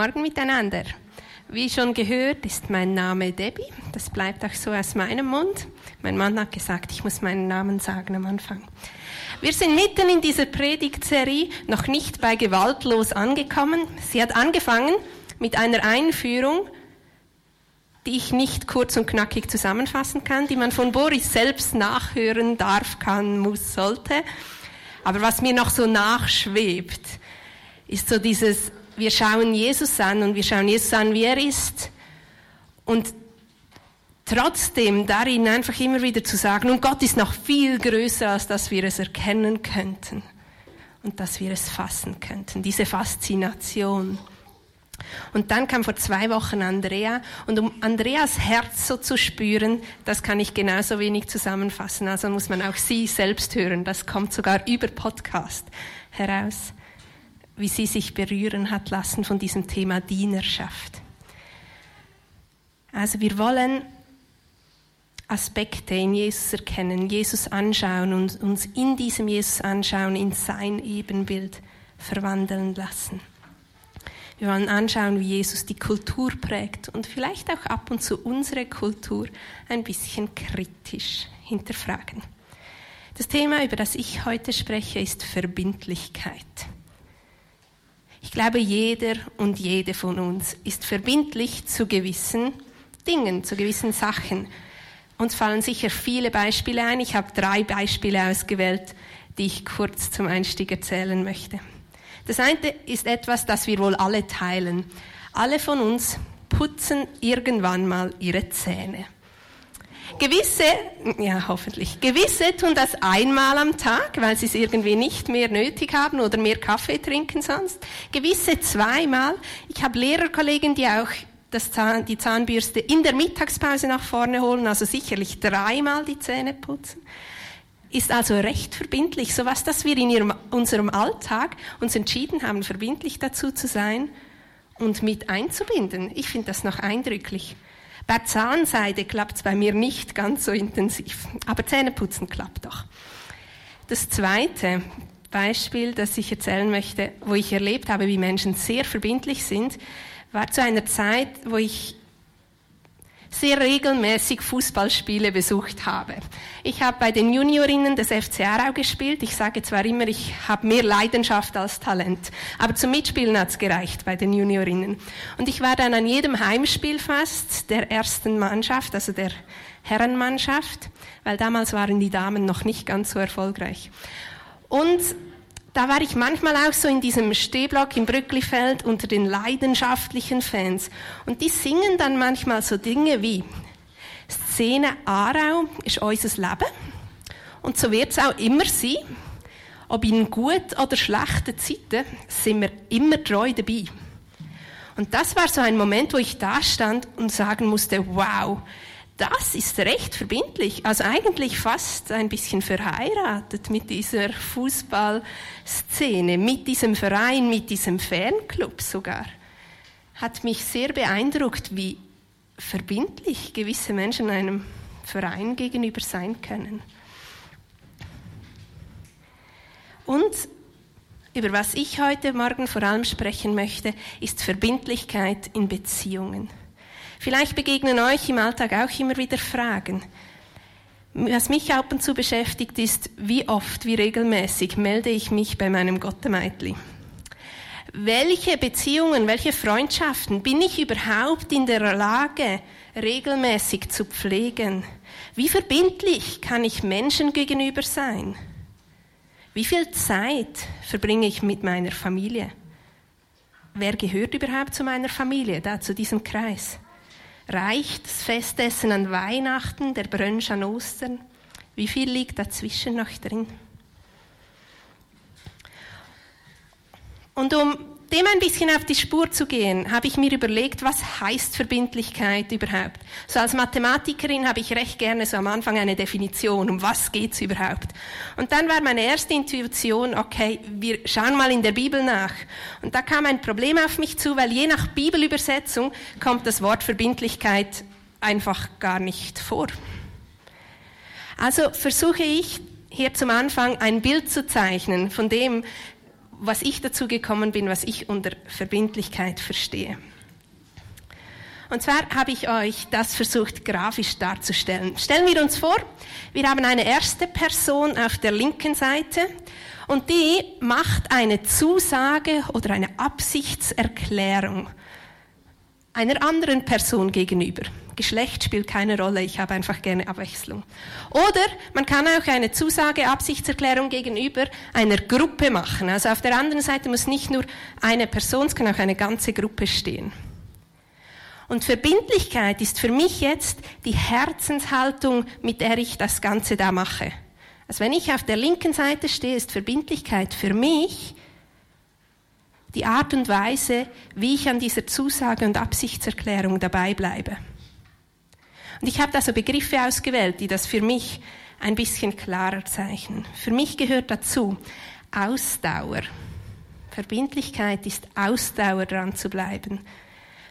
Morgen miteinander. Wie schon gehört, ist mein Name Debbie. Das bleibt auch so aus meinem Mund. Mein Mann hat gesagt, ich muss meinen Namen sagen am Anfang. Wir sind mitten in dieser Predigtserie, noch nicht bei gewaltlos angekommen. Sie hat angefangen mit einer Einführung, die ich nicht kurz und knackig zusammenfassen kann, die man von Boris selbst nachhören darf, kann, muss, sollte. Aber was mir noch so nachschwebt, ist so dieses wir schauen Jesus an und wir schauen Jesus an, wie er ist. Und trotzdem darin einfach immer wieder zu sagen, und Gott ist noch viel größer, als dass wir es erkennen könnten und dass wir es fassen könnten. Diese Faszination. Und dann kam vor zwei Wochen Andrea. Und um Andreas Herz so zu spüren, das kann ich genauso wenig zusammenfassen. Also muss man auch sie selbst hören. Das kommt sogar über Podcast heraus wie sie sich berühren hat lassen von diesem Thema Dienerschaft. Also wir wollen Aspekte in Jesus erkennen, Jesus anschauen und uns in diesem Jesus anschauen, in sein Ebenbild verwandeln lassen. Wir wollen anschauen, wie Jesus die Kultur prägt und vielleicht auch ab und zu unsere Kultur ein bisschen kritisch hinterfragen. Das Thema, über das ich heute spreche, ist Verbindlichkeit. Ich glaube, jeder und jede von uns ist verbindlich zu gewissen Dingen, zu gewissen Sachen. Uns fallen sicher viele Beispiele ein. Ich habe drei Beispiele ausgewählt, die ich kurz zum Einstieg erzählen möchte. Das eine ist etwas, das wir wohl alle teilen. Alle von uns putzen irgendwann mal ihre Zähne. Gewisse, ja hoffentlich, gewisse tun das einmal am Tag, weil sie es irgendwie nicht mehr nötig haben oder mehr Kaffee trinken sonst. Gewisse zweimal. Ich habe Lehrerkollegen, die auch das Zahn, die Zahnbürste in der Mittagspause nach vorne holen, also sicherlich dreimal die Zähne putzen. Ist also recht verbindlich, so was, dass wir in ihrem, unserem Alltag uns entschieden haben, verbindlich dazu zu sein und mit einzubinden. Ich finde das noch eindrücklich. Bei Zahnseide klappt es bei mir nicht ganz so intensiv, aber Zähneputzen klappt doch. Das zweite Beispiel, das ich erzählen möchte, wo ich erlebt habe, wie Menschen sehr verbindlich sind, war zu einer Zeit, wo ich sehr regelmäßig Fußballspiele besucht habe. Ich habe bei den Juniorinnen des FC Aarau gespielt. Ich sage zwar immer, ich habe mehr Leidenschaft als Talent, aber zum Mitspielen hat's gereicht bei den Juniorinnen. Und ich war dann an jedem Heimspiel fast der ersten Mannschaft, also der Herrenmannschaft, weil damals waren die Damen noch nicht ganz so erfolgreich. Und da war ich manchmal auch so in diesem Stehblock im Brücklifeld unter den leidenschaftlichen Fans. Und die singen dann manchmal so Dinge wie, Szene Aarau ist unser Leben. Und so wird es auch immer sein. Ob in gut oder schlechten Zeiten sind wir immer treu dabei. Und das war so ein Moment, wo ich da stand und sagen musste, wow, das ist recht verbindlich, also eigentlich fast ein bisschen verheiratet mit dieser Fußballszene, mit diesem Verein, mit diesem Fanclub sogar. Hat mich sehr beeindruckt, wie verbindlich gewisse Menschen einem Verein gegenüber sein können. Und über was ich heute Morgen vor allem sprechen möchte, ist Verbindlichkeit in Beziehungen. Vielleicht begegnen euch im Alltag auch immer wieder Fragen. Was mich ab und zu beschäftigt ist, wie oft, wie regelmäßig melde ich mich bei meinem Gottemeitli? Welche Beziehungen, welche Freundschaften bin ich überhaupt in der Lage, regelmäßig zu pflegen? Wie verbindlich kann ich Menschen gegenüber sein? Wie viel Zeit verbringe ich mit meiner Familie? Wer gehört überhaupt zu meiner Familie, da zu diesem Kreis? Reicht das Festessen an Weihnachten, der Brunch an Ostern? Wie viel liegt dazwischen noch drin? Und um dem ein bisschen auf die Spur zu gehen, habe ich mir überlegt, was heißt Verbindlichkeit überhaupt? So als Mathematikerin habe ich recht gerne so am Anfang eine Definition, um was geht's überhaupt? Und dann war meine erste Intuition, okay, wir schauen mal in der Bibel nach. Und da kam ein Problem auf mich zu, weil je nach Bibelübersetzung kommt das Wort Verbindlichkeit einfach gar nicht vor. Also versuche ich hier zum Anfang ein Bild zu zeichnen von dem, was ich dazu gekommen bin, was ich unter Verbindlichkeit verstehe. Und zwar habe ich euch das versucht grafisch darzustellen. Stellen wir uns vor, wir haben eine erste Person auf der linken Seite und die macht eine Zusage oder eine Absichtserklärung einer anderen Person gegenüber. Geschlecht spielt keine Rolle, ich habe einfach gerne Abwechslung. Oder man kann auch eine Zusage, Absichtserklärung gegenüber einer Gruppe machen. Also auf der anderen Seite muss nicht nur eine Person, es kann auch eine ganze Gruppe stehen. Und Verbindlichkeit ist für mich jetzt die Herzenshaltung, mit der ich das Ganze da mache. Also wenn ich auf der linken Seite stehe, ist Verbindlichkeit für mich die Art und Weise, wie ich an dieser Zusage und Absichtserklärung dabei bleibe. Und ich habe da so Begriffe ausgewählt, die das für mich ein bisschen klarer zeichnen. Für mich gehört dazu Ausdauer. Verbindlichkeit ist Ausdauer dran zu bleiben.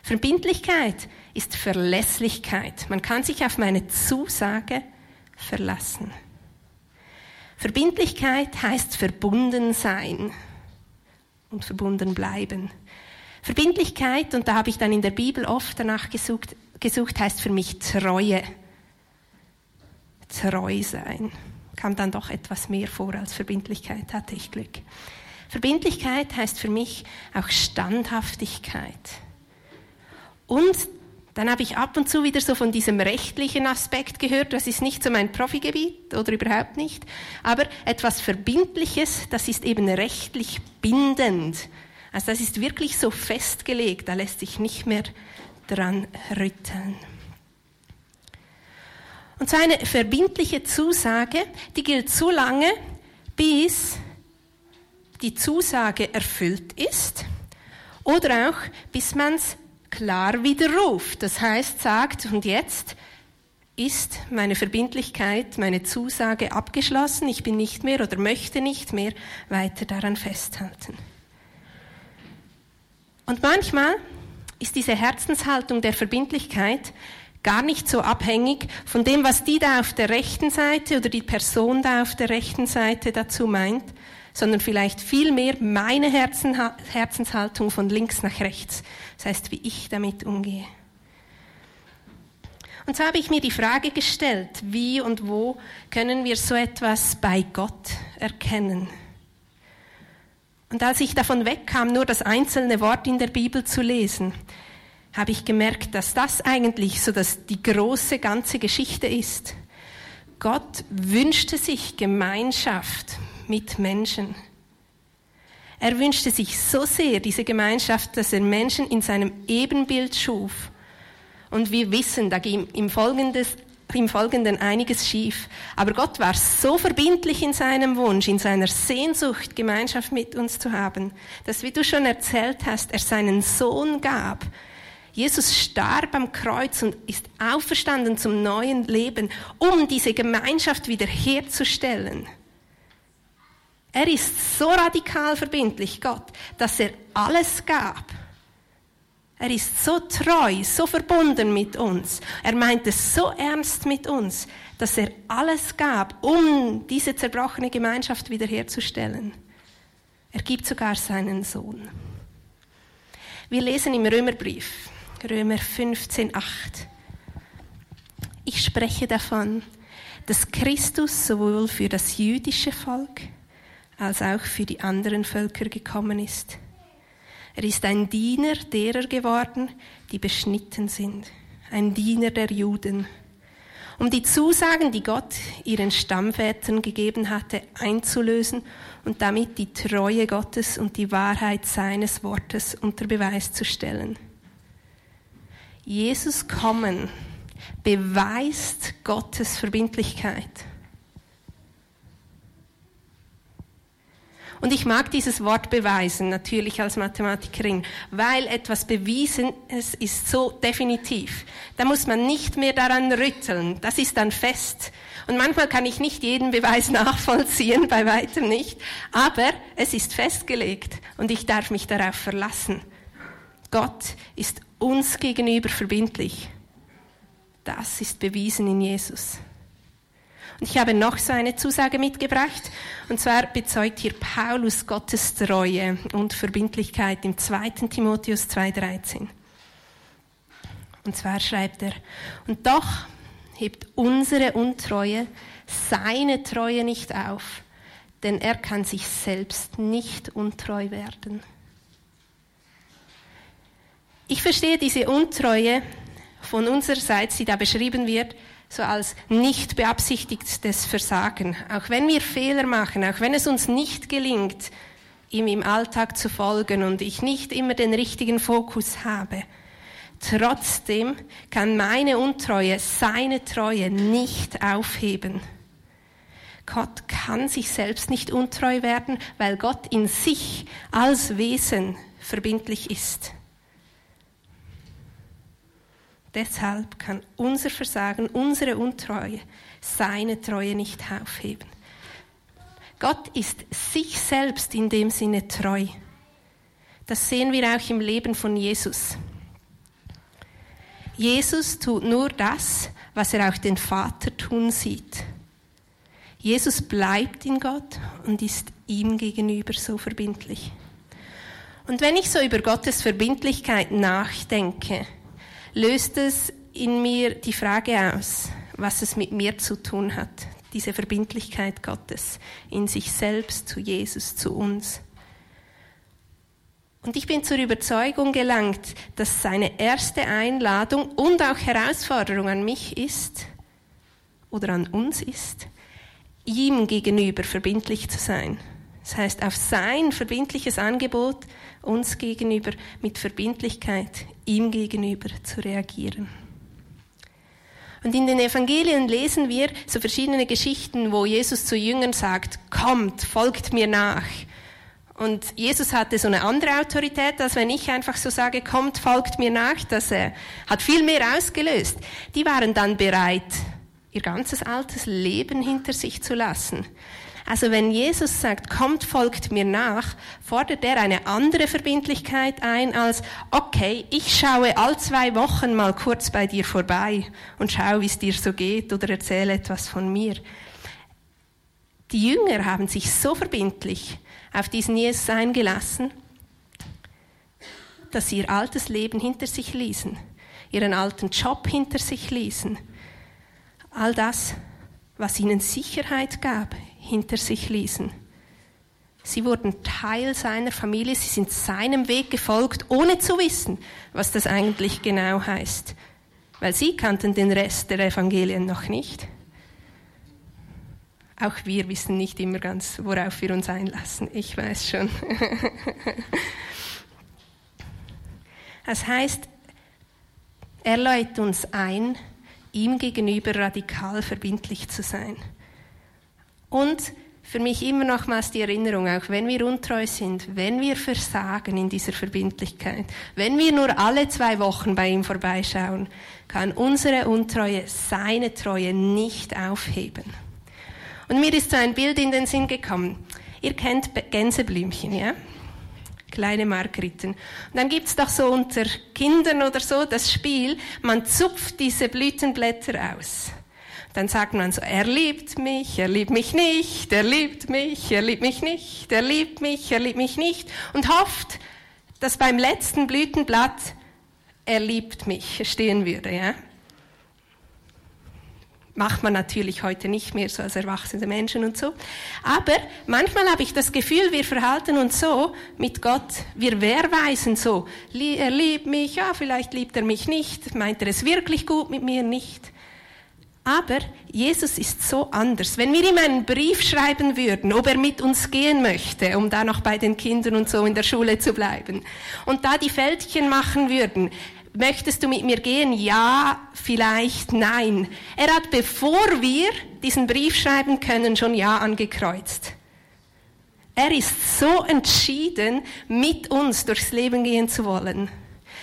Verbindlichkeit ist Verlässlichkeit. Man kann sich auf meine Zusage verlassen. Verbindlichkeit heißt verbunden sein und verbunden bleiben. Verbindlichkeit, und da habe ich dann in der Bibel oft danach gesucht, gesucht heißt für mich Treue. Treu sein. Kam dann doch etwas mehr vor als Verbindlichkeit, hatte ich Glück. Verbindlichkeit heißt für mich auch Standhaftigkeit. Und dann habe ich ab und zu wieder so von diesem rechtlichen Aspekt gehört. Das ist nicht so mein Profigebiet oder überhaupt nicht. Aber etwas Verbindliches, das ist eben rechtlich bindend. Also das ist wirklich so festgelegt, da lässt sich nicht mehr dran rütteln. Und so eine verbindliche Zusage, die gilt so lange, bis die Zusage erfüllt ist oder auch bis man es klar widerruft. Das heißt, sagt, und jetzt ist meine Verbindlichkeit, meine Zusage abgeschlossen, ich bin nicht mehr oder möchte nicht mehr weiter daran festhalten. Und manchmal ist diese Herzenshaltung der Verbindlichkeit gar nicht so abhängig von dem, was die da auf der rechten Seite oder die Person da auf der rechten Seite dazu meint, sondern vielleicht vielmehr meine Herzenshaltung von links nach rechts. Das heißt, wie ich damit umgehe. Und so habe ich mir die Frage gestellt, wie und wo können wir so etwas bei Gott erkennen? Und als ich davon wegkam, nur das einzelne Wort in der Bibel zu lesen, habe ich gemerkt, dass das eigentlich so dass die große ganze Geschichte ist. Gott wünschte sich Gemeinschaft mit Menschen. Er wünschte sich so sehr diese Gemeinschaft, dass er Menschen in seinem Ebenbild schuf. Und wir wissen, da ging im Folgenden, im Folgenden einiges schief. Aber Gott war so verbindlich in seinem Wunsch, in seiner Sehnsucht, Gemeinschaft mit uns zu haben, dass, wie du schon erzählt hast, er seinen Sohn gab. Jesus starb am Kreuz und ist auferstanden zum neuen Leben, um diese Gemeinschaft wiederherzustellen. Er ist so radikal verbindlich, Gott, dass er alles gab. Er ist so treu, so verbunden mit uns. Er meint es so ernst mit uns, dass er alles gab, um diese zerbrochene Gemeinschaft wiederherzustellen. Er gibt sogar seinen Sohn. Wir lesen im Römerbrief, Römer 15, 8. Ich spreche davon, dass Christus sowohl für das jüdische Volk als auch für die anderen Völker gekommen ist. Er ist ein Diener derer geworden, die beschnitten sind, ein Diener der Juden, um die Zusagen, die Gott ihren Stammvätern gegeben hatte, einzulösen und damit die Treue Gottes und die Wahrheit seines Wortes unter Beweis zu stellen. Jesus kommen beweist Gottes Verbindlichkeit. Und ich mag dieses Wort beweisen, natürlich als Mathematikerin, weil etwas bewiesen ist, ist so definitiv. Da muss man nicht mehr daran rütteln. Das ist dann fest. Und manchmal kann ich nicht jeden Beweis nachvollziehen, bei weitem nicht. Aber es ist festgelegt und ich darf mich darauf verlassen. Gott ist uns gegenüber verbindlich. Das ist bewiesen in Jesus. Und ich habe noch so eine Zusage mitgebracht. Und zwar bezeugt hier Paulus Gottes Treue und Verbindlichkeit im 2. Timotheus 2,13. Und zwar schreibt er, und doch hebt unsere Untreue seine Treue nicht auf, denn er kann sich selbst nicht untreu werden. Ich verstehe diese Untreue von unsererseits, die da beschrieben wird, so als nicht beabsichtigtes Versagen. Auch wenn wir Fehler machen, auch wenn es uns nicht gelingt, ihm im Alltag zu folgen und ich nicht immer den richtigen Fokus habe, trotzdem kann meine Untreue seine Treue nicht aufheben. Gott kann sich selbst nicht untreu werden, weil Gott in sich als Wesen verbindlich ist. Deshalb kann unser Versagen, unsere Untreue, seine Treue nicht aufheben. Gott ist sich selbst in dem Sinne treu. Das sehen wir auch im Leben von Jesus. Jesus tut nur das, was er auch den Vater tun sieht. Jesus bleibt in Gott und ist ihm gegenüber so verbindlich. Und wenn ich so über Gottes Verbindlichkeit nachdenke, löst es in mir die Frage aus, was es mit mir zu tun hat, diese Verbindlichkeit Gottes in sich selbst, zu Jesus, zu uns. Und ich bin zur Überzeugung gelangt, dass seine erste Einladung und auch Herausforderung an mich ist oder an uns ist, ihm gegenüber verbindlich zu sein. Das heißt, auf sein verbindliches Angebot uns gegenüber mit Verbindlichkeit ihm gegenüber zu reagieren. Und in den Evangelien lesen wir so verschiedene Geschichten, wo Jesus zu Jüngern sagt, kommt, folgt mir nach. Und Jesus hatte so eine andere Autorität, als wenn ich einfach so sage, kommt, folgt mir nach. Das äh, hat viel mehr ausgelöst. Die waren dann bereit, ihr ganzes altes Leben hinter sich zu lassen. Also wenn Jesus sagt, kommt, folgt mir nach, fordert er eine andere Verbindlichkeit ein als, okay, ich schaue all zwei Wochen mal kurz bei dir vorbei und schaue, wie es dir so geht oder erzähle etwas von mir. Die Jünger haben sich so verbindlich auf diesen Jesus eingelassen, dass sie ihr altes Leben hinter sich ließen, ihren alten Job hinter sich ließen, all das, was ihnen Sicherheit gab, hinter sich ließen. Sie wurden Teil seiner Familie, sie sind seinem Weg gefolgt, ohne zu wissen, was das eigentlich genau heißt, weil sie kannten den Rest der Evangelien noch nicht. Auch wir wissen nicht immer ganz, worauf wir uns einlassen. Ich weiß schon. Das heißt, er lädt uns ein, ihm gegenüber radikal verbindlich zu sein. Und für mich immer nochmals die Erinnerung, auch wenn wir untreu sind, wenn wir versagen in dieser Verbindlichkeit, wenn wir nur alle zwei Wochen bei ihm vorbeischauen, kann unsere Untreue seine Treue nicht aufheben. Und mir ist so ein Bild in den Sinn gekommen. Ihr kennt Gänseblümchen, ja? Kleine Margeriten. Und dann gibt's doch so unter Kindern oder so das Spiel, man zupft diese Blütenblätter aus dann sagt man so, er liebt mich, er liebt mich nicht, er liebt mich, er liebt mich nicht, er liebt mich, er liebt mich nicht und hofft, dass beim letzten Blütenblatt er liebt mich stehen würde, ja. Macht man natürlich heute nicht mehr so als erwachsene Menschen und so. Aber manchmal habe ich das Gefühl, wir verhalten uns so mit Gott, wir wehrweisen so. Er liebt mich, ja, vielleicht liebt er mich nicht, meint er es wirklich gut mit mir nicht. Aber Jesus ist so anders. Wenn wir ihm einen Brief schreiben würden, ob er mit uns gehen möchte, um da noch bei den Kindern und so in der Schule zu bleiben, und da die Fältchen machen würden, möchtest du mit mir gehen? Ja, vielleicht, nein. Er hat, bevor wir diesen Brief schreiben können, schon Ja angekreuzt. Er ist so entschieden, mit uns durchs Leben gehen zu wollen.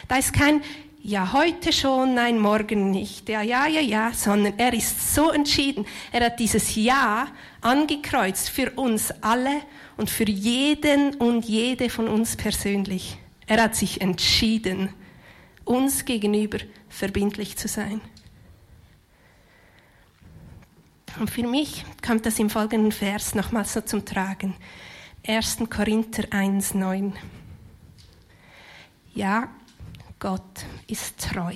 Da ist kein ja, heute schon, nein, morgen nicht, ja, ja, ja, ja, sondern er ist so entschieden. Er hat dieses Ja angekreuzt für uns alle und für jeden und jede von uns persönlich. Er hat sich entschieden, uns gegenüber verbindlich zu sein. Und für mich kommt das im folgenden Vers nochmals so zum Tragen. 1. Korinther 1,9. Ja, Gott ist treu.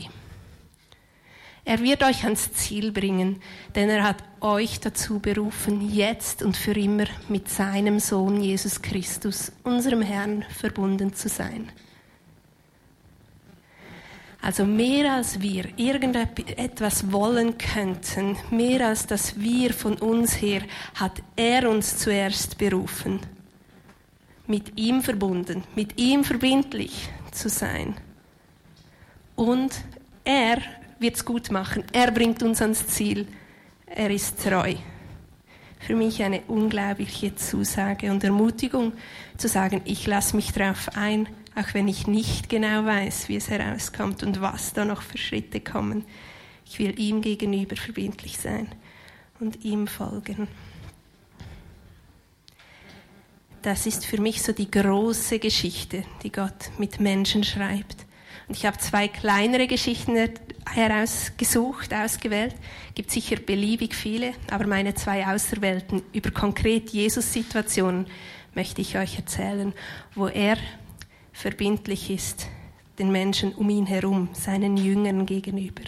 Er wird euch ans Ziel bringen, denn er hat euch dazu berufen, jetzt und für immer mit seinem Sohn Jesus Christus, unserem Herrn, verbunden zu sein. Also mehr als wir irgendetwas wollen könnten, mehr als dass wir von uns her, hat er uns zuerst berufen, mit ihm verbunden, mit ihm verbindlich zu sein. Und er wird es gut machen. Er bringt uns ans Ziel. Er ist treu. Für mich eine unglaubliche Zusage und Ermutigung zu sagen, ich lasse mich darauf ein, auch wenn ich nicht genau weiß, wie es herauskommt und was da noch für Schritte kommen. Ich will ihm gegenüber verbindlich sein und ihm folgen. Das ist für mich so die große Geschichte, die Gott mit Menschen schreibt. Ich habe zwei kleinere Geschichten herausgesucht, ausgewählt. Gibt sicher beliebig viele, aber meine zwei Auserwählten über konkret Jesus-Situationen möchte ich euch erzählen, wo er verbindlich ist den Menschen um ihn herum, seinen Jüngern gegenüber.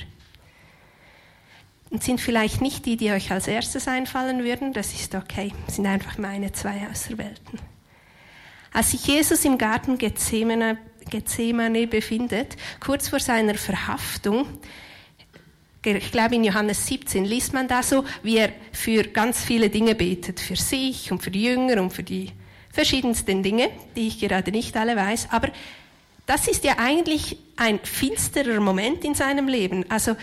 Und sind vielleicht nicht die, die euch als erstes einfallen würden, das ist okay, sind einfach meine zwei Auserwählten. Als sich Jesus im Garten Gethsemane Gethsemane befindet, kurz vor seiner Verhaftung. Ich glaube, in Johannes 17 liest man da so, wie er für ganz viele Dinge betet. Für sich und für die Jünger und für die verschiedensten Dinge, die ich gerade nicht alle weiß. Aber das ist ja eigentlich ein finsterer Moment in seinem Leben. Also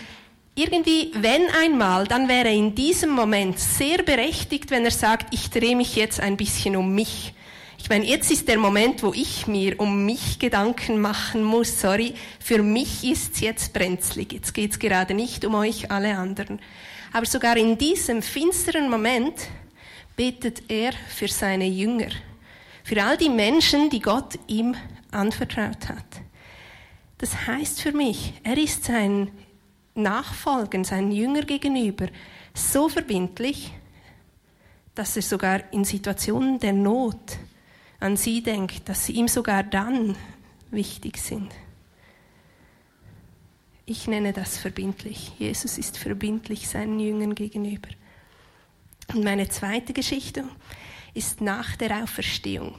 irgendwie, wenn einmal, dann wäre in diesem Moment sehr berechtigt, wenn er sagt, ich drehe mich jetzt ein bisschen um mich. Ich meine, jetzt ist der Moment, wo ich mir um mich Gedanken machen muss. Sorry, für mich ist es jetzt brenzlig. Jetzt geht es gerade nicht um euch alle anderen. Aber sogar in diesem finsteren Moment betet er für seine Jünger. Für all die Menschen, die Gott ihm anvertraut hat. Das heißt für mich, er ist sein Nachfolgen, seinen Jünger gegenüber so verbindlich, dass er sogar in Situationen der Not an sie denkt, dass sie ihm sogar dann wichtig sind. Ich nenne das verbindlich. Jesus ist verbindlich seinen Jüngern gegenüber. Und meine zweite Geschichte ist nach der Auferstehung.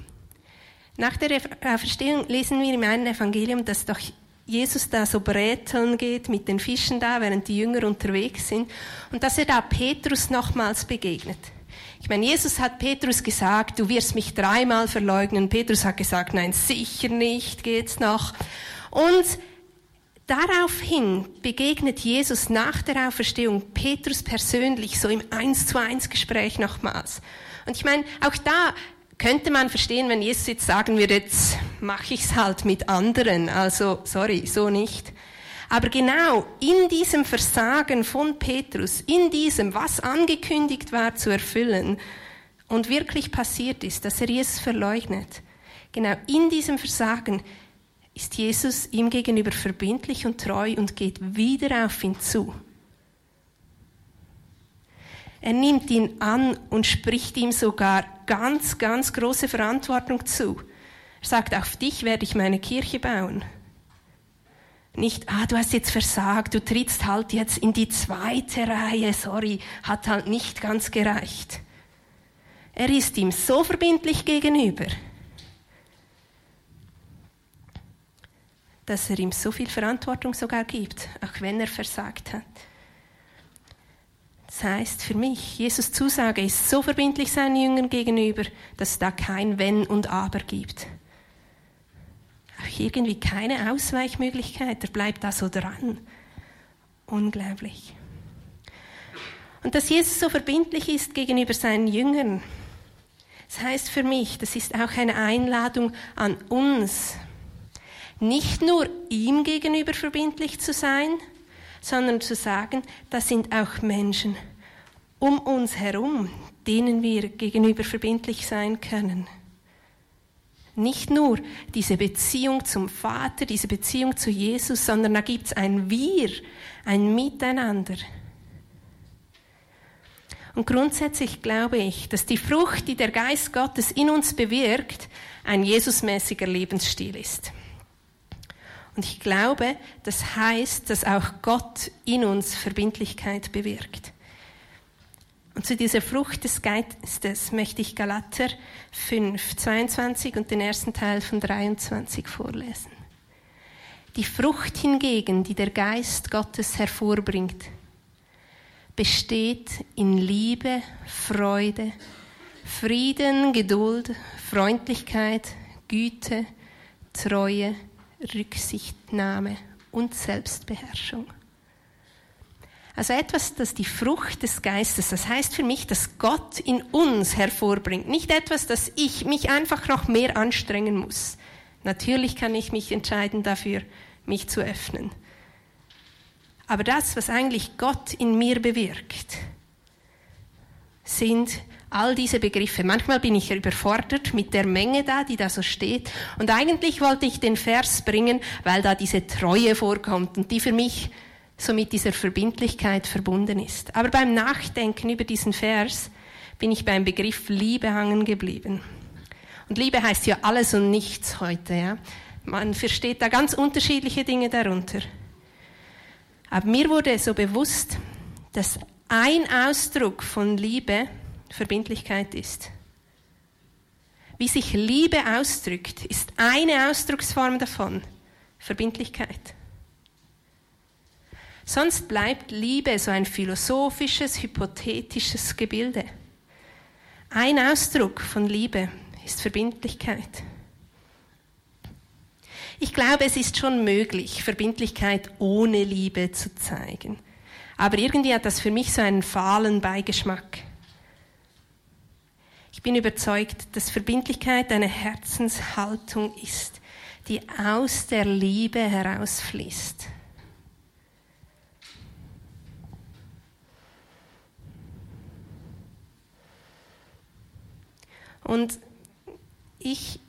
Nach der Auferstehung lesen wir im einen Evangelium, dass doch Jesus da so bräteln geht mit den Fischen da, während die Jünger unterwegs sind und dass er da Petrus nochmals begegnet. Ich meine, Jesus hat Petrus gesagt, du wirst mich dreimal verleugnen. Petrus hat gesagt, nein, sicher nicht, geht's noch. Und daraufhin begegnet Jesus nach der Auferstehung Petrus persönlich, so im Eins zu eins Gespräch nochmals. Und ich meine, auch da könnte man verstehen, wenn Jesus jetzt sagen würde, jetzt mache ich's halt mit anderen. Also, sorry, so nicht. Aber genau in diesem Versagen von Petrus, in diesem, was angekündigt war zu erfüllen und wirklich passiert ist, dass er Jesus verleugnet, genau in diesem Versagen ist Jesus ihm gegenüber verbindlich und treu und geht wieder auf ihn zu. Er nimmt ihn an und spricht ihm sogar ganz, ganz große Verantwortung zu. Er sagt, auf dich werde ich meine Kirche bauen. Nicht, ah, du hast jetzt versagt, du trittst halt jetzt in die zweite Reihe, sorry, hat halt nicht ganz gereicht. Er ist ihm so verbindlich gegenüber, dass er ihm so viel Verantwortung sogar gibt, auch wenn er versagt hat. Das heißt für mich, Jesus Zusage ist so verbindlich seinen Jüngern gegenüber, dass es da kein Wenn und Aber gibt irgendwie keine Ausweichmöglichkeit. Er bleibt da so dran. Unglaublich. Und dass Jesus so verbindlich ist gegenüber seinen Jüngern, das heißt für mich, das ist auch eine Einladung an uns, nicht nur ihm gegenüber verbindlich zu sein, sondern zu sagen, das sind auch Menschen um uns herum, denen wir gegenüber verbindlich sein können. Nicht nur diese Beziehung zum Vater, diese Beziehung zu Jesus, sondern da gibt es ein Wir, ein Miteinander. Und grundsätzlich glaube ich, dass die Frucht, die der Geist Gottes in uns bewirkt, ein Jesusmäßiger Lebensstil ist. Und ich glaube, das heißt, dass auch Gott in uns Verbindlichkeit bewirkt. Und zu dieser Frucht des Geistes möchte ich Galater 5, 22 und den ersten Teil von 23 vorlesen. Die Frucht hingegen, die der Geist Gottes hervorbringt, besteht in Liebe, Freude, Frieden, Geduld, Freundlichkeit, Güte, Treue, Rücksichtnahme und Selbstbeherrschung. Also etwas, das die Frucht des Geistes, das heißt für mich, dass Gott in uns hervorbringt. Nicht etwas, dass ich mich einfach noch mehr anstrengen muss. Natürlich kann ich mich entscheiden dafür, mich zu öffnen. Aber das, was eigentlich Gott in mir bewirkt, sind all diese Begriffe. Manchmal bin ich überfordert mit der Menge da, die da so steht. Und eigentlich wollte ich den Vers bringen, weil da diese Treue vorkommt und die für mich so mit dieser Verbindlichkeit verbunden ist. Aber beim Nachdenken über diesen Vers bin ich beim Begriff Liebe hangen geblieben. Und Liebe heißt ja alles und nichts heute. Ja? Man versteht da ganz unterschiedliche Dinge darunter. Aber mir wurde so bewusst, dass ein Ausdruck von Liebe Verbindlichkeit ist. Wie sich Liebe ausdrückt, ist eine Ausdrucksform davon Verbindlichkeit. Sonst bleibt Liebe so ein philosophisches, hypothetisches Gebilde. Ein Ausdruck von Liebe ist Verbindlichkeit. Ich glaube, es ist schon möglich, Verbindlichkeit ohne Liebe zu zeigen. Aber irgendwie hat das für mich so einen fahlen Beigeschmack. Ich bin überzeugt, dass Verbindlichkeit eine Herzenshaltung ist, die aus der Liebe herausfließt. Und ich,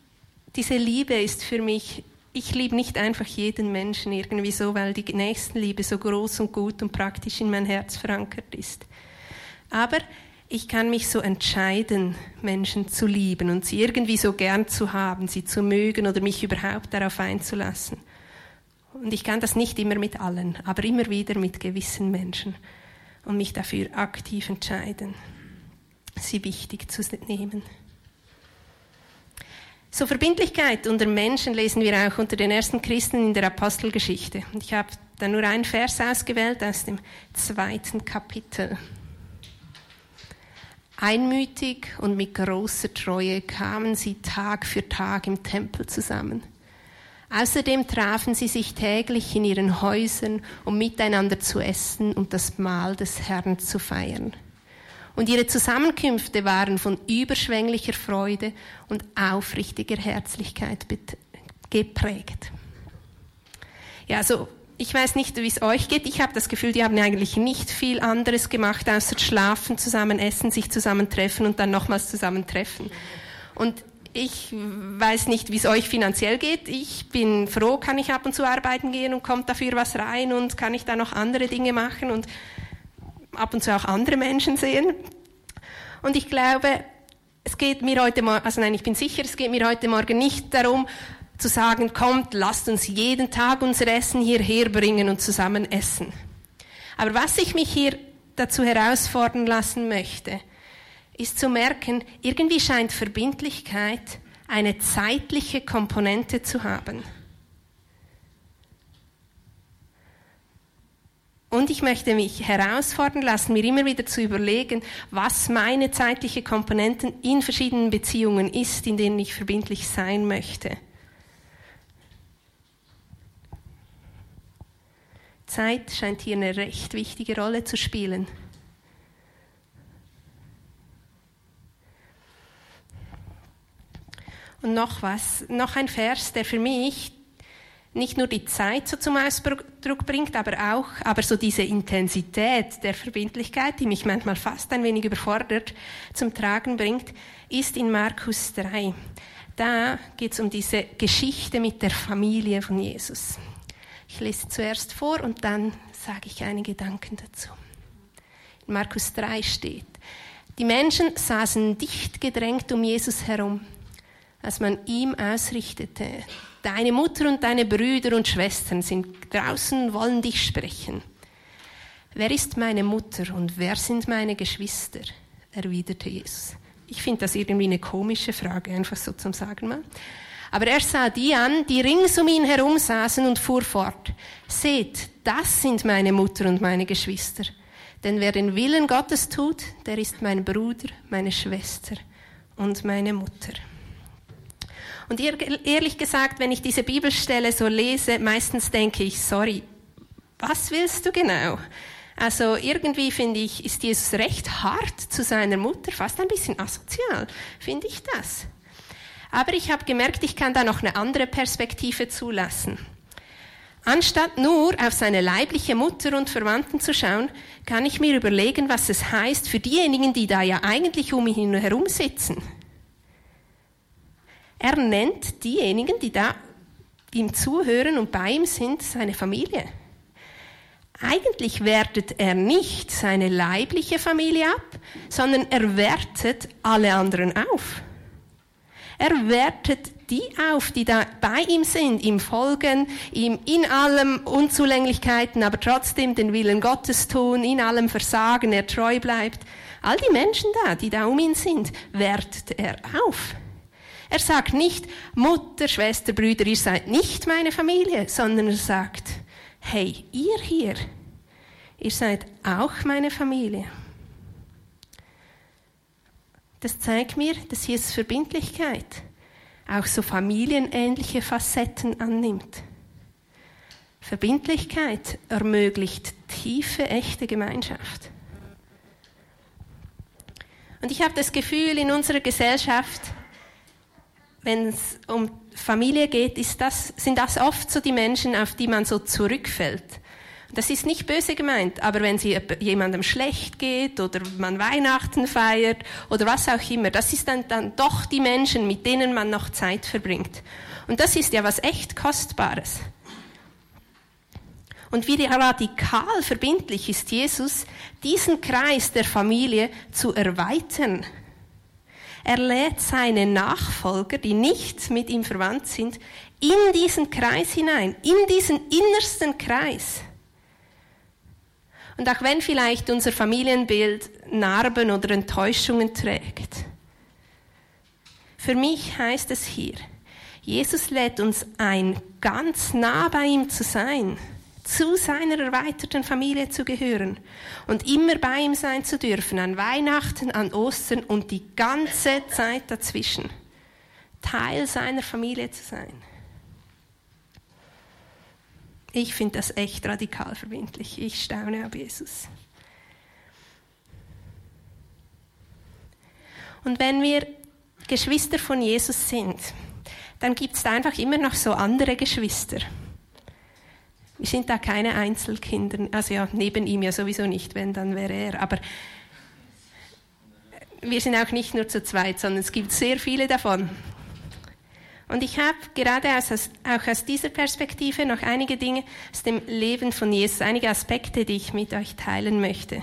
diese Liebe ist für mich ich liebe nicht einfach jeden Menschen irgendwie so, weil die Nächstenliebe so groß und gut und praktisch in mein Herz verankert ist. Aber ich kann mich so entscheiden, Menschen zu lieben und sie irgendwie so gern zu haben, sie zu mögen oder mich überhaupt darauf einzulassen. Und ich kann das nicht immer mit allen, aber immer wieder mit gewissen Menschen und mich dafür aktiv entscheiden, sie wichtig zu nehmen. So Verbindlichkeit unter Menschen lesen wir auch unter den ersten Christen in der Apostelgeschichte. Und ich habe da nur einen Vers ausgewählt aus dem zweiten Kapitel. Einmütig und mit großer Treue kamen sie Tag für Tag im Tempel zusammen. Außerdem trafen sie sich täglich in ihren Häusern, um miteinander zu essen und das Mahl des Herrn zu feiern. Und ihre Zusammenkünfte waren von überschwänglicher Freude und aufrichtiger Herzlichkeit geprägt. Ja, also ich weiß nicht, wie es euch geht. Ich habe das Gefühl, die haben eigentlich nicht viel anderes gemacht, außer schlafen, zusammen essen, sich zusammentreffen und dann nochmals zusammentreffen. Und ich weiß nicht, wie es euch finanziell geht. Ich bin froh, kann ich ab und zu arbeiten gehen und kommt dafür was rein und kann ich da noch andere Dinge machen und ab und zu auch andere Menschen sehen. Und ich glaube, es geht mir heute Morgen, also nein, ich bin sicher, es geht mir heute Morgen nicht darum, zu sagen, kommt, lasst uns jeden Tag unser Essen hierher bringen und zusammen essen. Aber was ich mich hier dazu herausfordern lassen möchte, ist zu merken, irgendwie scheint Verbindlichkeit eine zeitliche Komponente zu haben. Und ich möchte mich herausfordern lassen, mir immer wieder zu überlegen, was meine zeitliche Komponenten in verschiedenen Beziehungen ist, in denen ich verbindlich sein möchte. Zeit scheint hier eine recht wichtige Rolle zu spielen. Und noch was, noch ein Vers, der für mich nicht nur die Zeit so zum Ausdruck bringt, aber auch, aber so diese Intensität der Verbindlichkeit, die mich manchmal fast ein wenig überfordert, zum Tragen bringt, ist in Markus 3. Da geht es um diese Geschichte mit der Familie von Jesus. Ich lese zuerst vor und dann sage ich einige Gedanken dazu. In Markus 3 steht, die Menschen saßen dicht gedrängt um Jesus herum, als man ihm ausrichtete, deine Mutter und deine Brüder und Schwestern sind draußen wollen dich sprechen. Wer ist meine Mutter und wer sind meine Geschwister? erwiderte Jesus. Ich finde das irgendwie eine komische Frage, einfach so zum Sagen mal. Aber er sah die an, die rings um ihn herum saßen und fuhr fort. Seht, das sind meine Mutter und meine Geschwister. Denn wer den Willen Gottes tut, der ist mein Bruder, meine Schwester und meine Mutter. Und ehrlich gesagt, wenn ich diese Bibelstelle so lese, meistens denke ich, sorry, was willst du genau? Also irgendwie finde ich, ist Jesus recht hart zu seiner Mutter, fast ein bisschen asozial, finde ich das. Aber ich habe gemerkt, ich kann da noch eine andere Perspektive zulassen. Anstatt nur auf seine leibliche Mutter und Verwandten zu schauen, kann ich mir überlegen, was es heißt für diejenigen, die da ja eigentlich um ihn herum sitzen. Er nennt diejenigen, die da ihm zuhören und bei ihm sind, seine Familie. Eigentlich wertet er nicht seine leibliche Familie ab, sondern er wertet alle anderen auf. Er wertet die auf, die da bei ihm sind, ihm folgen, ihm in allem Unzulänglichkeiten, aber trotzdem den Willen Gottes tun, in allem Versagen, er treu bleibt. All die Menschen da, die da um ihn sind, wertet er auf. Er sagt nicht, Mutter, Schwester, Brüder, ihr seid nicht meine Familie, sondern er sagt, hey, ihr hier, ihr seid auch meine Familie. Das zeigt mir, dass Jesus Verbindlichkeit auch so familienähnliche Facetten annimmt. Verbindlichkeit ermöglicht tiefe, echte Gemeinschaft. Und ich habe das Gefühl, in unserer Gesellschaft, wenn es um Familie geht, das, sind das oft so die Menschen, auf die man so zurückfällt. Das ist nicht böse gemeint, aber wenn sie jemandem schlecht geht oder man Weihnachten feiert oder was auch immer, das ist dann, dann doch die Menschen, mit denen man noch Zeit verbringt. Und das ist ja was echt Kostbares. Und wie radikal verbindlich ist Jesus, diesen Kreis der Familie zu erweitern. Er lädt seine Nachfolger, die nicht mit ihm verwandt sind, in diesen Kreis hinein, in diesen innersten Kreis. Und auch wenn vielleicht unser Familienbild Narben oder Enttäuschungen trägt, für mich heißt es hier, Jesus lädt uns ein, ganz nah bei ihm zu sein, zu seiner erweiterten Familie zu gehören und immer bei ihm sein zu dürfen, an Weihnachten, an Ostern und die ganze Zeit dazwischen. Teil seiner Familie zu sein. Ich finde das echt radikal verbindlich. Ich staune auf Jesus. Und wenn wir Geschwister von Jesus sind, dann gibt es einfach immer noch so andere Geschwister. Wir sind da keine Einzelkinder, also ja, neben ihm ja sowieso nicht, wenn, dann wäre er. Aber wir sind auch nicht nur zu zweit, sondern es gibt sehr viele davon. Und ich habe gerade aus, auch aus dieser Perspektive noch einige Dinge aus dem Leben von Jesus, einige Aspekte, die ich mit euch teilen möchte.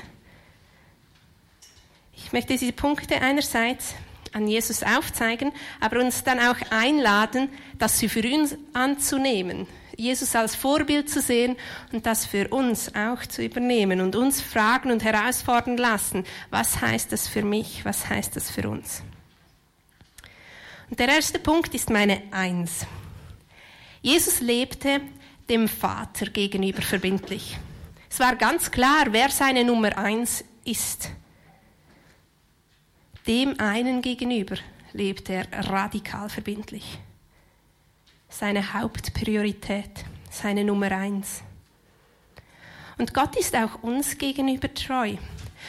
Ich möchte diese Punkte einerseits an Jesus aufzeigen, aber uns dann auch einladen, das für uns anzunehmen, Jesus als Vorbild zu sehen und das für uns auch zu übernehmen und uns fragen und herausfordern lassen, was heißt das für mich, was heißt das für uns. Und der erste Punkt ist meine Eins. Jesus lebte dem Vater gegenüber verbindlich. Es war ganz klar, wer seine Nummer eins ist. Dem einen gegenüber lebte er radikal verbindlich. Seine Hauptpriorität, seine Nummer eins. Und Gott ist auch uns gegenüber treu.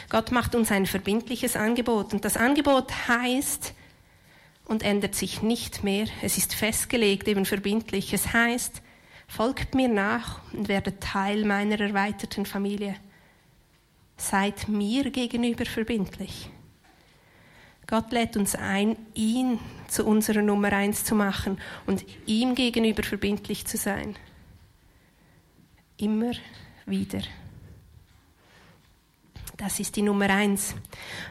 Gott macht uns ein verbindliches Angebot. Und das Angebot heißt, und ändert sich nicht mehr. Es ist festgelegt, eben verbindlich. Es heißt, folgt mir nach und werdet Teil meiner erweiterten Familie. Seid mir gegenüber verbindlich. Gott lädt uns ein, ihn zu unserer Nummer eins zu machen und ihm gegenüber verbindlich zu sein. Immer wieder. Das ist die Nummer eins.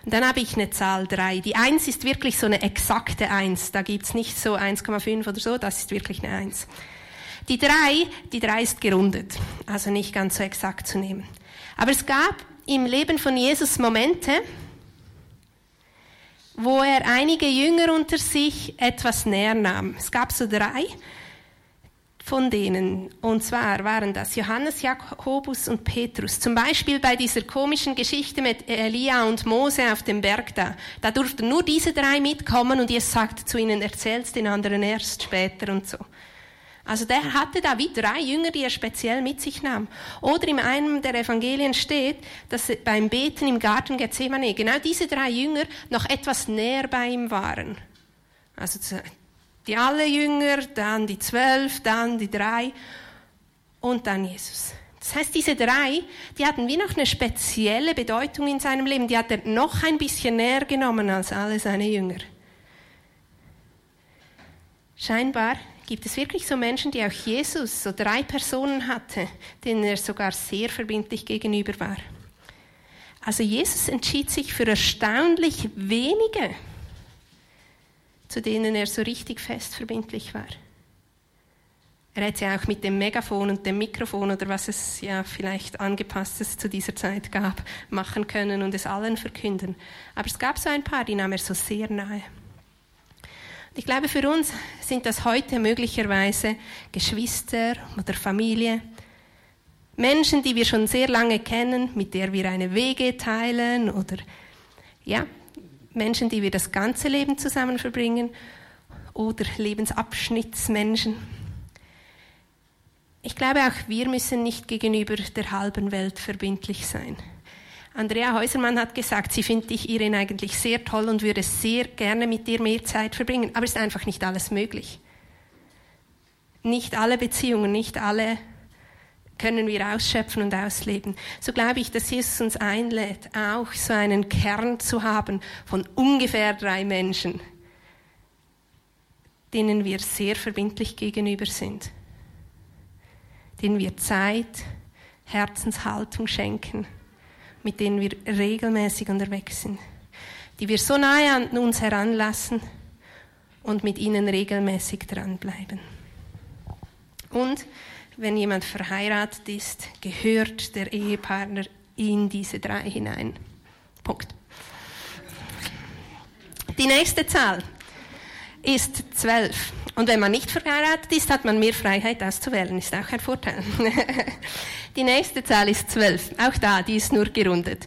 Und dann habe ich eine Zahl drei. Die eins ist wirklich so eine exakte eins. Da gibt's nicht so 1,5 oder so, das ist wirklich eine eins. Die drei, die drei ist gerundet, also nicht ganz so exakt zu nehmen. Aber es gab im Leben von Jesus Momente, wo er einige Jünger unter sich etwas näher nahm. Es gab so drei von denen. Und zwar waren das Johannes, Jakobus und Petrus. Zum Beispiel bei dieser komischen Geschichte mit Elia und Mose auf dem Berg da. Da durften nur diese drei mitkommen und Jesus sagte zu ihnen, erzähl's den anderen erst später und so. Also der hatte da wie drei Jünger, die er speziell mit sich nahm. Oder in einem der Evangelien steht, dass beim Beten im Garten Gethsemane genau diese drei Jünger noch etwas näher bei ihm waren. Also die alle Jünger, dann die zwölf, dann die drei und dann Jesus. Das heißt, diese drei, die hatten wie noch eine spezielle Bedeutung in seinem Leben. Die hat er noch ein bisschen näher genommen als alle seine Jünger. Scheinbar gibt es wirklich so Menschen, die auch Jesus so drei Personen hatte, denen er sogar sehr verbindlich gegenüber war. Also Jesus entschied sich für erstaunlich wenige, zu denen er so richtig fest verbindlich war. Er hätte ja auch mit dem Megafon und dem Mikrofon oder was es ja vielleicht angepasstes zu dieser Zeit gab, machen können und es allen verkünden. Aber es gab so ein paar, die nahm er so sehr nahe. Ich glaube, für uns sind das heute möglicherweise Geschwister oder Familie, Menschen, die wir schon sehr lange kennen, mit der wir eine Wege teilen oder ja, Menschen, die wir das ganze Leben zusammen verbringen oder Lebensabschnittsmenschen. Ich glaube, auch wir müssen nicht gegenüber der halben Welt verbindlich sein. Andrea Häusermann hat gesagt, sie findet dich Irin eigentlich sehr toll und würde sehr gerne mit dir mehr Zeit verbringen, aber es ist einfach nicht alles möglich. Nicht alle Beziehungen, nicht alle können wir ausschöpfen und ausleben. So glaube ich, dass Jesus uns einlädt, auch so einen Kern zu haben von ungefähr drei Menschen, denen wir sehr verbindlich gegenüber sind, denen wir Zeit, Herzenshaltung schenken mit denen wir regelmäßig unterwegs sind, die wir so nahe an uns heranlassen und mit ihnen regelmäßig dranbleiben. Und wenn jemand verheiratet ist, gehört der Ehepartner in diese drei hinein. Punkt. Die nächste Zahl ist zwölf. Und wenn man nicht verheiratet ist, hat man mehr Freiheit auszuwählen. Ist auch ein Vorteil. die nächste Zahl ist zwölf. Auch da, die ist nur gerundet.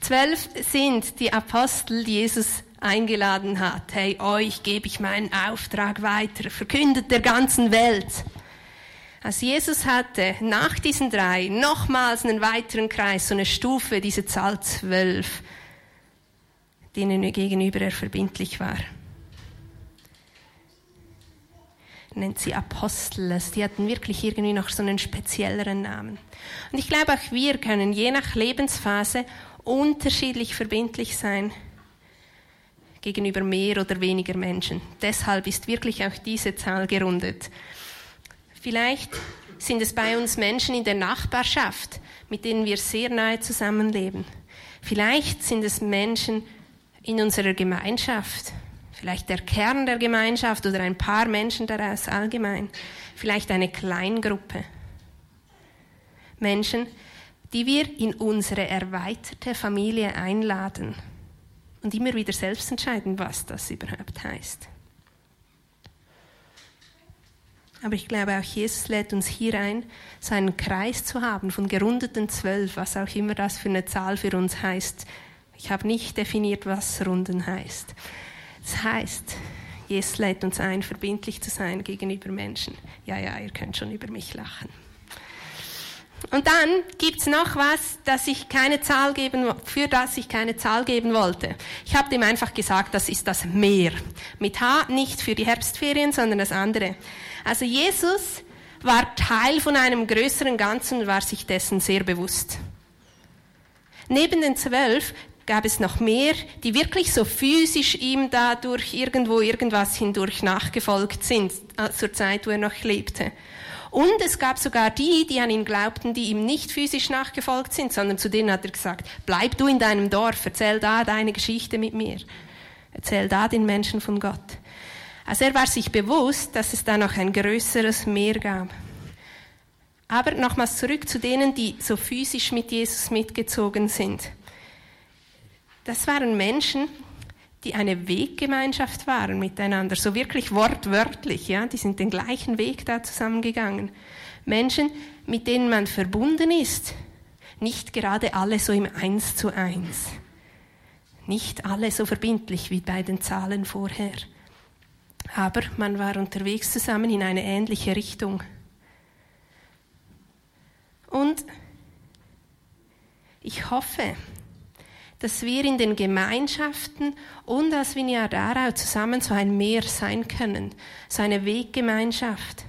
Zwölf sind die Apostel, die Jesus eingeladen hat. Hey, euch gebe ich meinen Auftrag weiter. Verkündet der ganzen Welt. Also Jesus hatte nach diesen drei nochmals einen weiteren Kreis, so eine Stufe, diese Zahl zwölf, denen gegenüber er verbindlich war. Nennt sie Apostel. Also die hatten wirklich irgendwie noch so einen spezielleren Namen. Und ich glaube, auch wir können je nach Lebensphase unterschiedlich verbindlich sein gegenüber mehr oder weniger Menschen. Deshalb ist wirklich auch diese Zahl gerundet. Vielleicht sind es bei uns Menschen in der Nachbarschaft, mit denen wir sehr nahe zusammenleben. Vielleicht sind es Menschen in unserer Gemeinschaft, vielleicht der Kern der Gemeinschaft oder ein paar Menschen daraus allgemein, vielleicht eine Kleingruppe. Menschen, die wir in unsere erweiterte Familie einladen und immer wieder selbst entscheiden, was das überhaupt heißt. Aber ich glaube, auch Jesus lädt uns hier ein, so einen Kreis zu haben von gerundeten zwölf, was auch immer das für eine Zahl für uns heißt. Ich habe nicht definiert, was Runden heißt. Das heißt, Jesus lädt uns ein, verbindlich zu sein gegenüber Menschen. Ja, ja, ihr könnt schon über mich lachen. Und dann gibt's noch was, dass ich keine Zahl geben, für das ich keine Zahl geben wollte. Ich habe dem einfach gesagt, das ist das Meer. Mit H nicht für die Herbstferien, sondern das andere. Also Jesus war Teil von einem größeren Ganzen und war sich dessen sehr bewusst. Neben den zwölf gab es noch mehr, die wirklich so physisch ihm dadurch irgendwo irgendwas hindurch nachgefolgt sind, äh, zur Zeit, wo er noch lebte. Und es gab sogar die, die an ihn glaubten, die ihm nicht physisch nachgefolgt sind, sondern zu denen hat er gesagt, bleib du in deinem Dorf, erzähl da deine Geschichte mit mir. Erzähl da den Menschen von Gott. Also er war sich bewusst, dass es da noch ein größeres Meer gab. Aber nochmals zurück zu denen, die so physisch mit Jesus mitgezogen sind. Das waren Menschen, die eine Weggemeinschaft waren miteinander, so wirklich wortwörtlich, ja, die sind den gleichen Weg da zusammengegangen. Menschen, mit denen man verbunden ist, nicht gerade alle so im Eins zu eins, nicht alle so verbindlich wie bei den Zahlen vorher, aber man war unterwegs zusammen in eine ähnliche Richtung. Und ich hoffe, dass wir in den Gemeinschaften und als Vignardarau zusammen so ein Meer sein können, so eine Weggemeinschaft.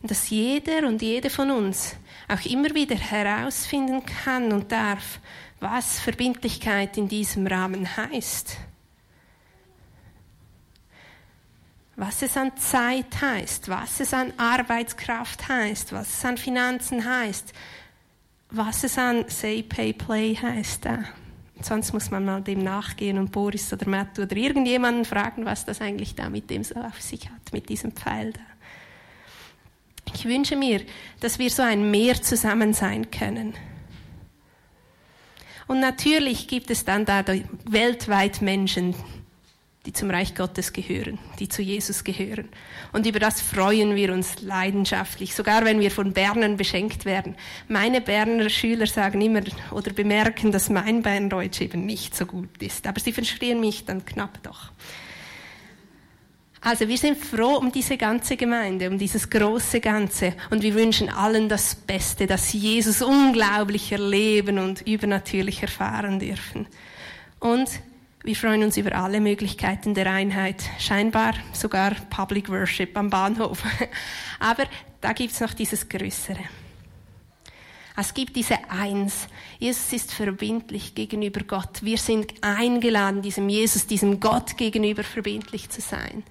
Und dass jeder und jede von uns auch immer wieder herausfinden kann und darf, was Verbindlichkeit in diesem Rahmen heißt. Was es an Zeit heißt, was es an Arbeitskraft heißt, was es an Finanzen heißt, was es an Say, Pay, Play heißt. Da. Sonst muss man mal dem nachgehen und Boris oder Matt oder irgendjemanden fragen, was das eigentlich da mit dem so auf sich hat, mit diesem Pfeil da. Ich wünsche mir, dass wir so ein Meer zusammen sein können. Und natürlich gibt es dann da weltweit Menschen, die zum Reich Gottes gehören, die zu Jesus gehören. Und über das freuen wir uns leidenschaftlich, sogar wenn wir von Bernern beschenkt werden. Meine Berner Schüler sagen immer oder bemerken, dass mein Berndeutsch eben nicht so gut ist, aber sie verstehen mich dann knapp doch. Also wir sind froh um diese ganze Gemeinde, um dieses große Ganze und wir wünschen allen das Beste, dass sie Jesus unglaublich erleben und übernatürlich erfahren dürfen. Und wir freuen uns über alle Möglichkeiten der Einheit, scheinbar sogar Public Worship am Bahnhof. Aber da gibt's noch dieses Größere. Es gibt diese Eins. Jesus ist verbindlich gegenüber Gott. Wir sind eingeladen, diesem Jesus, diesem Gott gegenüber verbindlich zu sein.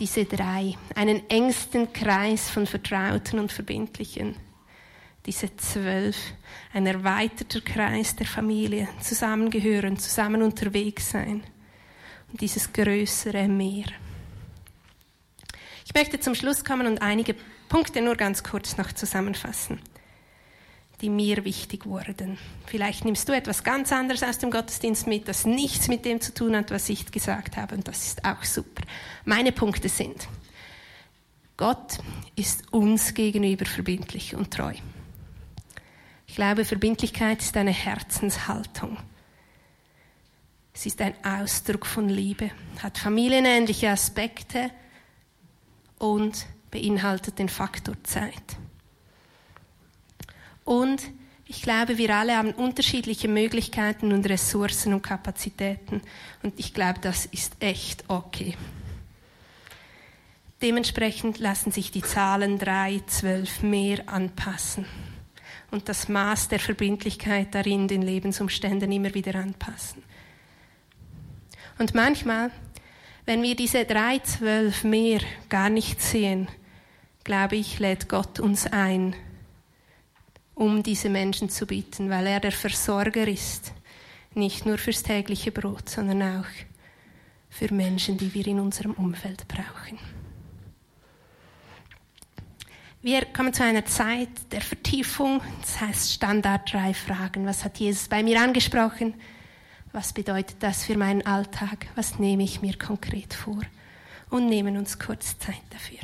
Diese drei. Einen engsten Kreis von Vertrauten und Verbindlichen diese zwölf, ein erweiterter Kreis der Familie, zusammengehören, zusammen unterwegs sein und dieses größere Meer. Ich möchte zum Schluss kommen und einige Punkte nur ganz kurz noch zusammenfassen, die mir wichtig wurden. Vielleicht nimmst du etwas ganz anderes aus dem Gottesdienst mit, das nichts mit dem zu tun hat, was ich gesagt habe, und das ist auch super. Meine Punkte sind, Gott ist uns gegenüber verbindlich und treu. Ich glaube, Verbindlichkeit ist eine Herzenshaltung. Es ist ein Ausdruck von Liebe, hat familienähnliche Aspekte und beinhaltet den Faktor Zeit. Und ich glaube, wir alle haben unterschiedliche Möglichkeiten und Ressourcen und Kapazitäten. Und ich glaube, das ist echt okay. Dementsprechend lassen sich die Zahlen drei, zwölf mehr anpassen und das Maß der Verbindlichkeit darin den Lebensumständen immer wieder anpassen. Und manchmal, wenn wir diese drei, zwölf mehr gar nicht sehen, glaube ich, lädt Gott uns ein, um diese Menschen zu bieten, weil er der Versorger ist, nicht nur fürs tägliche Brot, sondern auch für Menschen, die wir in unserem Umfeld brauchen. Wir kommen zu einer Zeit der Vertiefung, das heißt Standard drei Fragen. Was hat Jesus bei mir angesprochen? Was bedeutet das für meinen Alltag? Was nehme ich mir konkret vor? Und nehmen uns kurz Zeit dafür.